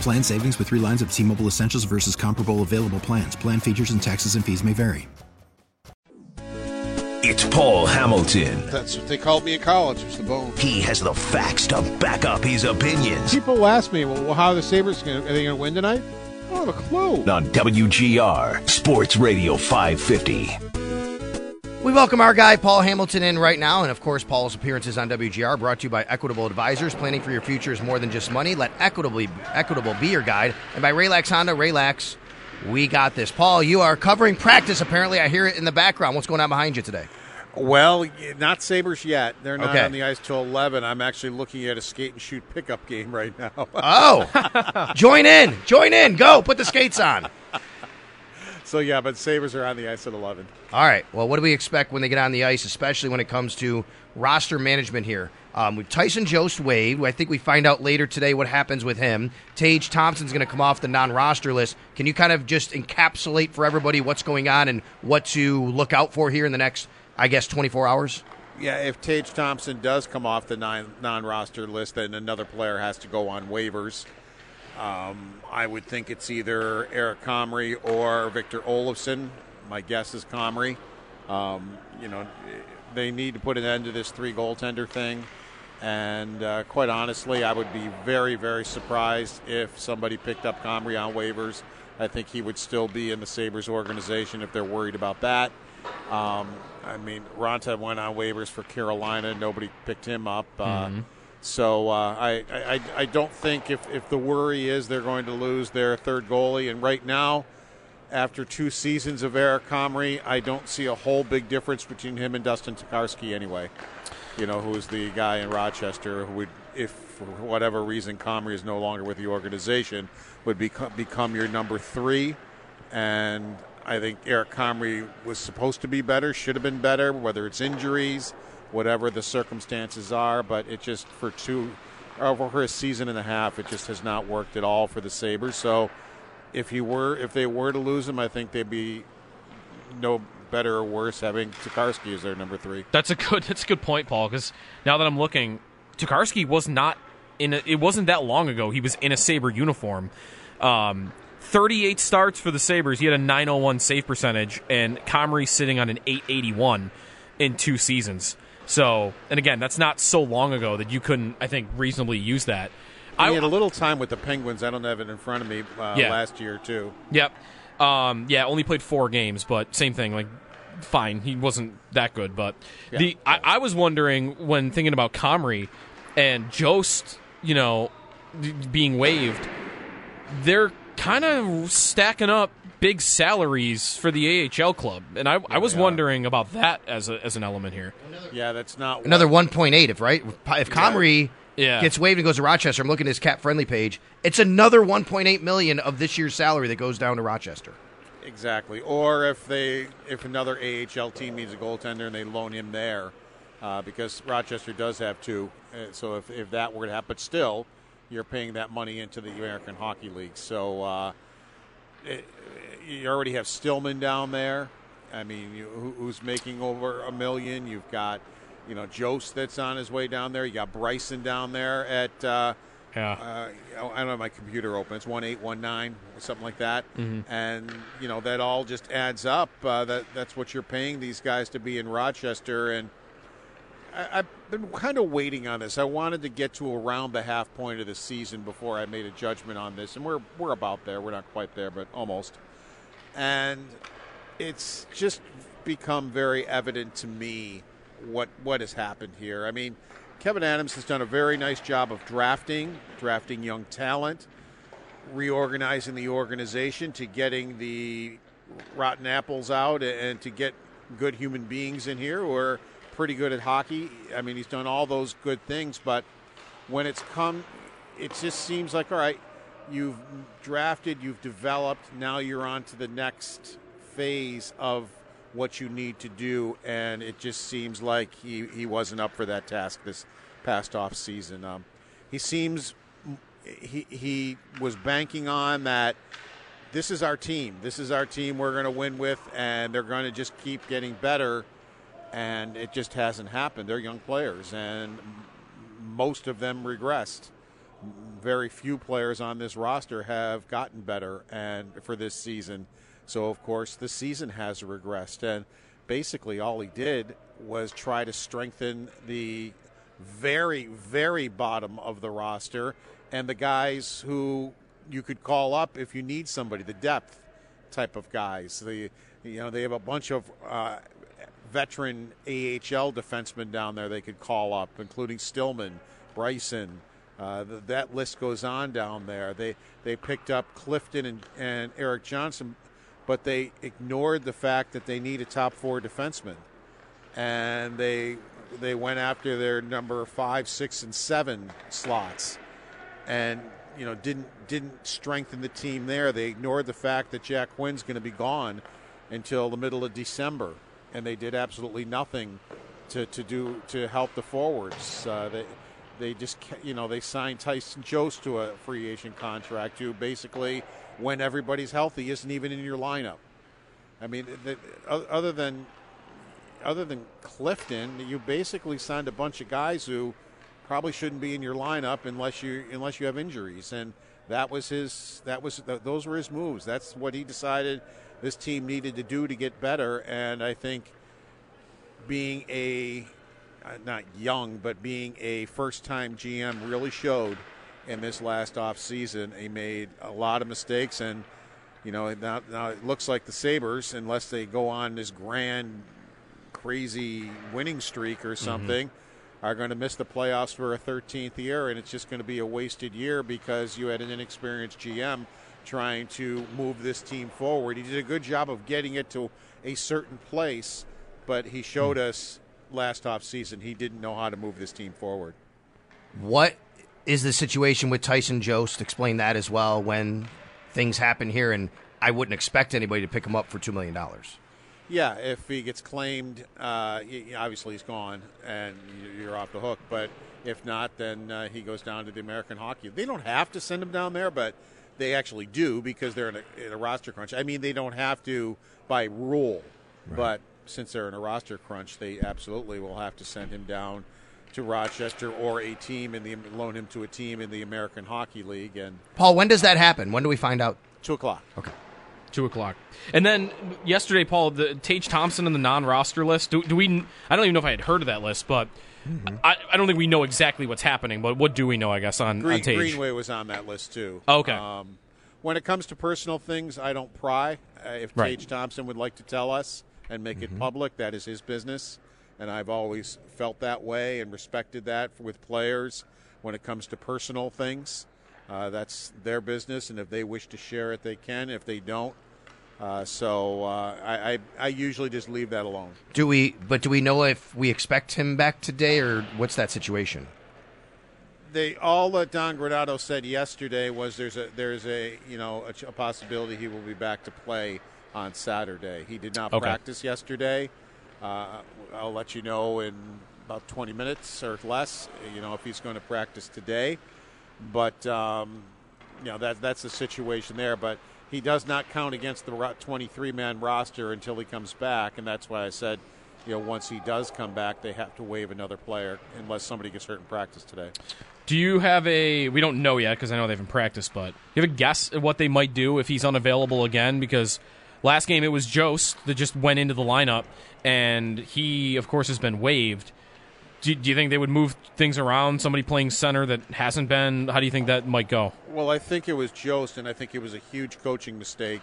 Plan savings with three lines of T Mobile Essentials versus comparable available plans. Plan features and taxes and fees may vary. It's Paul Hamilton. That's what they called me in college. It's the bone. He has the facts to back up his opinions. People ask me, well, how are the Sabres going to, are they going to win tonight? I don't have a clue. On WGR, Sports Radio 550. We welcome our guy Paul Hamilton in right now, and of course, Paul's appearances on WGR brought to you by Equitable Advisors. Planning for your future is more than just money. Let Equitable, Equitable be your guide, and by Raylax Honda. Raylax, we got this. Paul, you are covering practice. Apparently, I hear it in the background. What's going on behind you today? Well, not Sabres yet. They're not Okay. on the ice till 11. I'm actually looking at a skate and shoot pickup game right now. Oh, join in, join in, go, put the skates on. so, yeah, but Sabres are on the ice at 11. All right. Well, what do we expect when they get on the ice, especially when it comes to roster management here? Um, with Tyson Jost waived. I think we find out later today what happens with him. Tage Thompson's going to come off the non-roster list. Can you kind of just encapsulate for everybody what's going on and what to look out for here in the next, I guess, 24 hours? Yeah, if Tage Thompson does come off the non-roster list, then another player has to go on waivers. Um, I would think it's either Eric Comrie or Victor Olofsson. My guess is Comrie. Um, you know, they need to put an end to this three goaltender thing. And uh, quite honestly, I would be very, very surprised if somebody picked up Comrie on waivers. I think he would still be in the Sabres organization if they're worried about that. Um, I mean, Raanta went on waivers for Carolina. Nobody picked him up. Uh, So uh, I, I, I don't think if, if the worry is they're going to lose their third goalie, and right now, after two seasons of Eric Comrie, I don't see a whole big difference between him and Dustin Tokarski anyway. You know, who's the guy in Rochester who would, if for whatever reason Comrie is no longer with the organization, would become, become your number three. And I think Eric Comrie was supposed to be better, should have been better, whether it's injuries, whatever the circumstances are. But it just for two, over a season and a half, it just has not worked at all for the Sabres. So if he were, if they were to lose him, I think they'd be no better or worse having Tokarski as their number three. That's a good. That's a good point, Paul. Because now that I'm looking, Tokarski was not in. A, it wasn't that long ago. He was in a Sabre uniform. Um, 38 starts for the Sabres. He had a 901 save percentage, and Comrie sitting on an 881 in two seasons. So, and again, that's not so long ago that you couldn't, I think, reasonably use that. I had a little time with the Penguins. I don't have it in front of me uh, Yeah. last year too. Yep. Um, yeah, only played four games, but same thing. Like, fine, he wasn't that good. But Yeah. the I, I was wondering when thinking about Comrie and Jost, you know, being waived, they're kind of stacking up big salaries for the AHL club, and I, I was they are. wondering about that as a, as an element here. Yeah, that's not Another 1.8, if right? If Comrie Yeah. gets waived and goes to Rochester, I'm looking at his cap friendly page. It's another 1.8 million of this year's salary that goes down to Rochester. Exactly. Or if they if another AHL team needs a goaltender and they loan him there, uh, because Rochester does have two. Uh, so if, if that were to happen, but still, you're paying that money into the American Hockey League. So uh, it, you already have Stillman down there. I mean, you, who, who's making over a million? You've got you know Jost that's on his way down there. You got Bryson down there at. Uh, Yeah. uh, I don't have my computer open. It's one eight one nine something like that, Mm-hmm. and you know that all just adds up. Uh, that that's what you're paying these guys to be in Rochester, and I, I've been kind of waiting on this. I wanted to get to around the half point of the season before I made a judgment on this, and we're we're about there. We're not quite there, but almost. And it's just become very evident to me what what has happened here. I mean, Kevyn Adams has done a very nice job of drafting, drafting young talent, reorganizing the organization to getting the rotten apples out and to get good human beings in here are pretty good at hockey. I mean, he's done all those good things, but when it's come, it just seems like all right. You've drafted, you've developed. Now you're on to the next phase of what you need to do, and it just seems like he, he wasn't up for that task this past off season. Um, he seems he he was banking on that. This is our team. This is our team. We're going to win with, and they're going to just keep getting better. And it just hasn't happened. They're young players, and most of them regressed. Very few players on this roster have gotten better, and for this season. So of course the season has regressed, and basically all he did was try to strengthen the very, very bottom of the roster and the guys who you could call up if you need somebody, the depth type of guys. The you know they have a bunch of uh, veteran AHL defensemen down there they could call up, including Stillman, Bryson. Uh, th- that list goes on down there. They they picked up Clifton and, and Erik Johnson, but they ignored the fact that they need a top four defenseman, and they they went after their number five, six, and seven slots, and you know didn't didn't strengthen the team there. They ignored the fact that Jack Quinn's going to be gone until the middle of December, and they did absolutely nothing to, to do to help the forwards. Uh, they they just you know they signed Tyson Jost to a free agent contract who basically when everybody's healthy isn't even in your lineup. I mean, the, other than other than Clifton, you basically signed a bunch of guys who probably shouldn't be in your lineup unless you unless you have injuries, and that was his that was those were his moves. That's what he decided this team needed to do to get better, and I think being a uh, not young, but being a first-time GM really showed in this last off season. He made a lot of mistakes, and you know now, now it looks like the Sabres, unless they go on this grand crazy winning streak or something, mm-hmm. are going to miss the playoffs for a 13th year, and it's just going to be a wasted year because you had an inexperienced GM trying to move this team forward. He did a good job of getting it to a certain place, but he showed us last off season he didn't know how to move this team forward. What is the situation with Tyson Jost? Explain that as well when things happen here, and I wouldn't expect anybody to pick him up for $2 million. Yeah, if he gets claimed, uh, obviously he's gone and you're off the hook. But if not, then uh, he goes down to the American Hockey. They don't have to send him down there, but they actually do because they're in a, in a roster crunch. I mean, they don't have to by rule, right. but since they're in a roster crunch, they absolutely will have to send him down to Rochester or a team in the loan him to a team in the American Hockey League. And Paul, when does that happen? When do we find out? Two o'clock. Okay two o'clock. And then yesterday, Paul, the Tage Thompson on the non-roster list. Do, do, we? I don't even know if I had heard of that list, but mm-hmm. I, I, don't think we know exactly what's happening. But what do we know? I guess on, Green, on Tage. Greenway was on that list too. Oh, okay. Um, when it comes to personal things, I don't pry. Uh, if right. Tage Thompson would like to tell us and make mm-hmm. it public, that is his business. And I've always felt that way and respected that with players when it comes to personal things. Uh, that's their business, and if they wish to share it, they can. If they don't, uh, so uh, I, I, I usually just leave that alone. Do we? But do we know if we expect him back today, or what's that situation? They all that Don Granato said yesterday was there's a there's a you know a, a possibility he will be back to play on Saturday. He did not okay. practice yesterday. Uh, I'll let you know in about 20 minutes or less. You know if he's going to practice today, but um, you know that that's the situation there. But he does not count against the 23 man roster until he comes back, and that's why I said, you know, once he does come back, they have to waive another player unless somebody gets hurt in practice today. Do you have a? We don't know yet because I know they haven't practiced, but do you have a guess at what they might do if he's unavailable again? Because last game it was Jost that just went into the lineup, and he, of course, has been waived. Do, do you think they would move things around? Somebody playing center that hasn't been. How do you think that might go? Well, I think it was Jost, and I think it was a huge coaching mistake.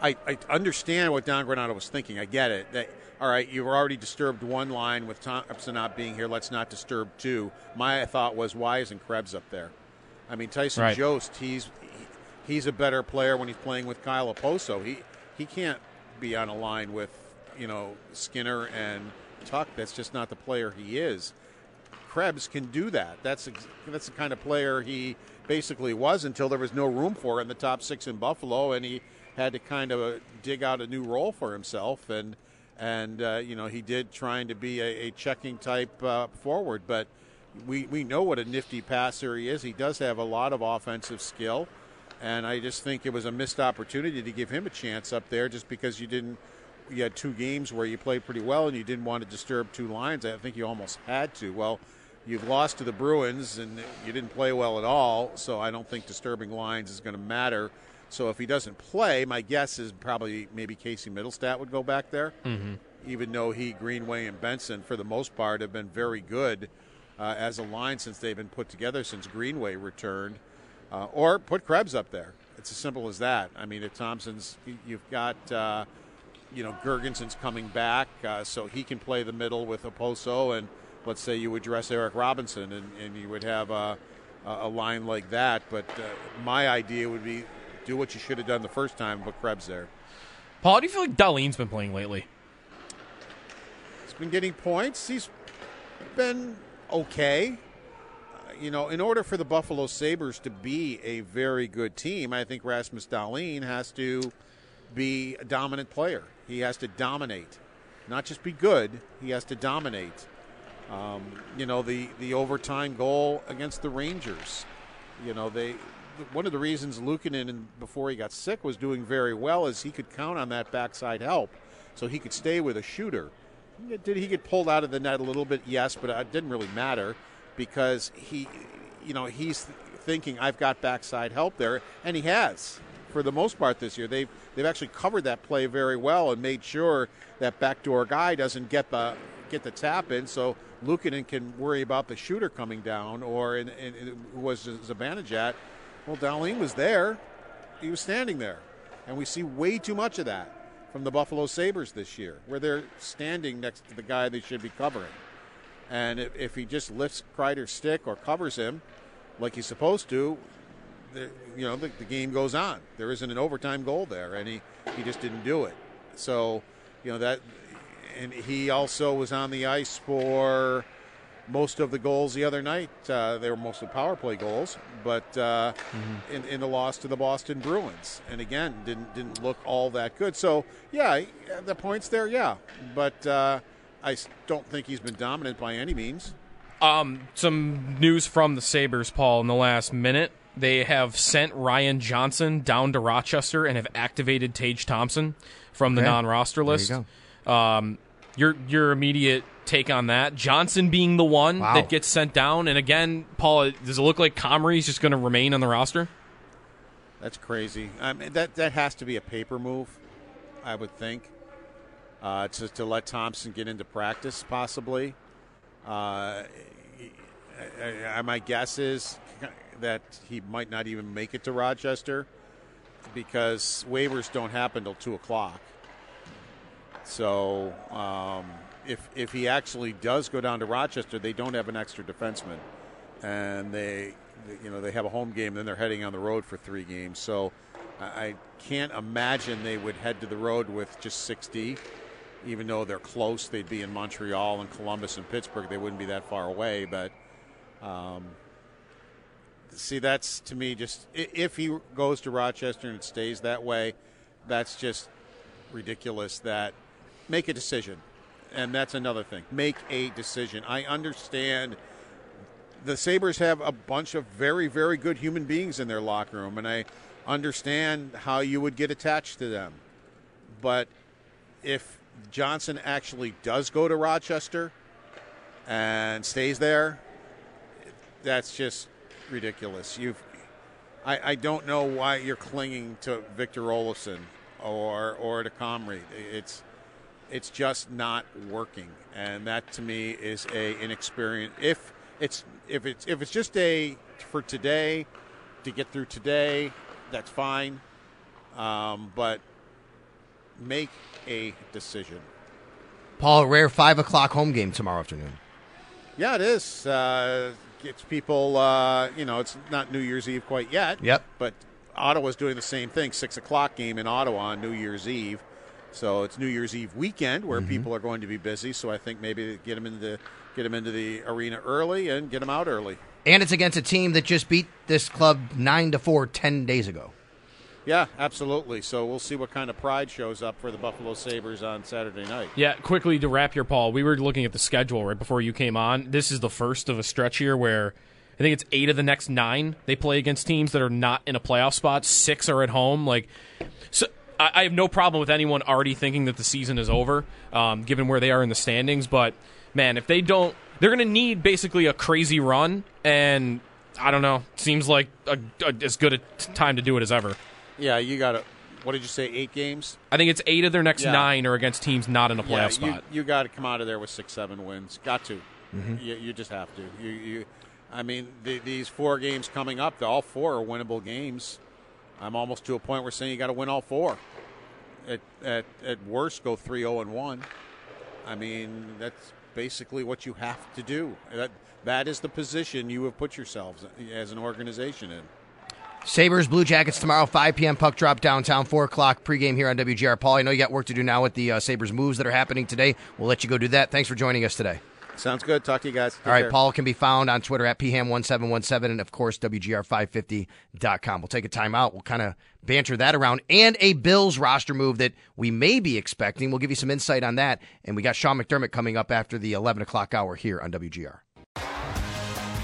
I, I understand what Don Granato was thinking. I get it. That, all right, you've already disturbed one line with Thompson not being here. Let's not disturb two. My thought was, why isn't Krebs up there? I mean, Tyson Right. Jost, he's he's a better player when he's playing with Kyle Okposo. He he can't be on a line with you know Skinner and Tuch. That's just not the player he is. Krebs can do that. That's that's the kind of player he basically was until there was no room for in the top six in Buffalo, and he had to kind of uh, dig out a new role for himself. And and uh, you know he did trying to be a, a checking type uh, forward, but we we know what a nifty passer he is. He does have a lot of offensive skill, and I just think it was a missed opportunity to give him a chance up there, just because you didn't. You had two games where you played pretty well, and you didn't want to disturb two lines. I think you almost had to. Well, you've lost to the Bruins, and you didn't play well at all. So I don't think disturbing lines is going to matter. So if he doesn't play, my guess is probably maybe Casey Mittelstadt would go back there. Mm-hmm. Even though he, Greenway, and Benson, for the most part, have been very good uh, as a line since they've been put together since Greenway returned. Uh, or put Krebs up there. It's as simple as that. I mean, if Thompson's, you- you've got, uh, you know, Girgensons coming back, uh, so he can play the middle with Okposo, and let's say you would dress Eric Robinson, and, and you would have a, a line like that. But uh, my idea would be do what you should have done the first time, but Krebs there. Paul, how do you feel like Dahlin's been playing lately? He's been getting points. He's been okay. Uh, you know, in order for the Buffalo Sabres to be a very good team, I think Rasmus Dahlin has to be a dominant player. He has to dominate, not just be good. He has to dominate. Um, you know, the the overtime goal against the Rangers. You know, they one of the reasons Luukkonen before he got sick was doing very well is he could count on that backside help, so he could stay with a shooter. Did he get pulled out of the net a little bit? Yes, but it didn't really matter because he, you know, he's thinking I've got backside help there, and he has for the most part this year. They've they've actually covered that play very well and made sure that backdoor guy doesn't get the get the tap in, so Luukkonen can worry about the shooter coming down, or in, in, in, who was Zibanejad. Well, Dahlin was there; he was standing there, and we see way too much of that from the Buffalo Sabres this year, where they're standing next to the guy they should be covering. And if, if he just lifts Kreider's stick or covers him like he's supposed to, the, you know, the, the game goes on. There isn't an overtime goal there, and he, he just didn't do it. So, you know, that, and he also was on the ice for most of the goals the other night. Uh, they were mostly power play goals, but uh, in, in the loss to the Boston Bruins, and again didn't didn't look all that good. So yeah, the points there, yeah, but uh, I s- don't think he's been dominant by any means. Um, some news from the Sabres, Paul, in the last minute. They have sent Ryan Johnson down to Rochester and have activated Tage Thompson from the Okay. non-roster There you list. Um, your your immediate take on that? Johnson being the one Wow. that gets sent down, and again, Paul, does it look like Comrie's just going to remain on the roster? That's crazy. I mean, that that has to be a paper move, I would think, uh, to to let Thompson get into practice possibly. Uh, I, I, my guess is that he might not even make it to Rochester because waivers don't happen till two o'clock. So um, if if he actually does go down to Rochester, they don't have an extra defenseman, and they you know they have a home game, then they're heading on the road for three games. So I can't imagine they would head to the road with just 60. Even though they're close, they'd be in Montreal and Columbus and Pittsburgh. They wouldn't be that far away, but um, see, that's to me just if he goes to Rochester and it stays that way, that's just ridiculous. That make a decision, and that's another thing. Make a decision. I understand the Sabres have a bunch of very, very good human beings in their locker room, and I understand how you would get attached to them. But if Johnson actually does go to Rochester and stays there, that's just ridiculous. You've, I, I don't know why you're clinging to Victor Olofsson or or to Comrie. It's it's just not working, and that to me is a inexperience. If it's if it's if it's just a for today to get through today, that's fine. Um, but make a decision. Paul, rare five o'clock home game tomorrow afternoon. Yeah, it is. Uh, gets people. Uh, you know, it's not New Year's Eve quite yet. Yep. But Ottawa's doing the same thing. Six o'clock game in Ottawa on New Year's Eve. So it's New Year's Eve weekend where mm-hmm. people are going to be busy. So I think maybe get them into get them into the arena early and get them out early. And it's against a team that just beat this club nine to four ten days ago. Yeah, absolutely. So we'll see what kind of pride shows up for the Buffalo Sabres on Saturday night. Yeah, quickly to wrap here, Paul. We were looking at the schedule right before you came on. This is the first of a stretch here where I think it's eight of the next nine they play against teams that are not in a playoff spot. Six are at home. Like, so I, I have no problem with anyone already thinking that the season is over, um, given where they are in the standings. But man, if they don't, they're going to need basically a crazy run, and I don't know. Seems like a, a, as good a t- time to do it as ever. Yeah, you got to. What did you say? Eight games. I think it's eight of their next Yeah. nine are against teams not in a yeah, playoff you, spot. you got to come out of there with six, seven wins. Got to. Mm-hmm. You, you just have to. You, you I mean, the, these four games coming up, all four are winnable games. I'm almost to a point where saying you got to win all four. At, at at worst, go three zero and one. I mean, that's basically what you have to do. That that is the position you have put yourselves as an organization in. Sabres, Blue Jackets tomorrow, 5 p.m. puck drop downtown, 4 o'clock pregame here on WGR. Paul, I know you got work to do now with the uh, Sabres moves that are happening today. We'll let you go do that. Thanks for joining us today. Sounds good. Talk to you guys. Take All right, care. Paul can be found on Twitter at pham1717 and, of course, WGR550.com. We'll take a timeout. We'll kind of banter that around. And a Bills roster move that we may be expecting. We'll give you some insight on that. And we got Sean McDermott coming up after the 11 o'clock hour here on WGR.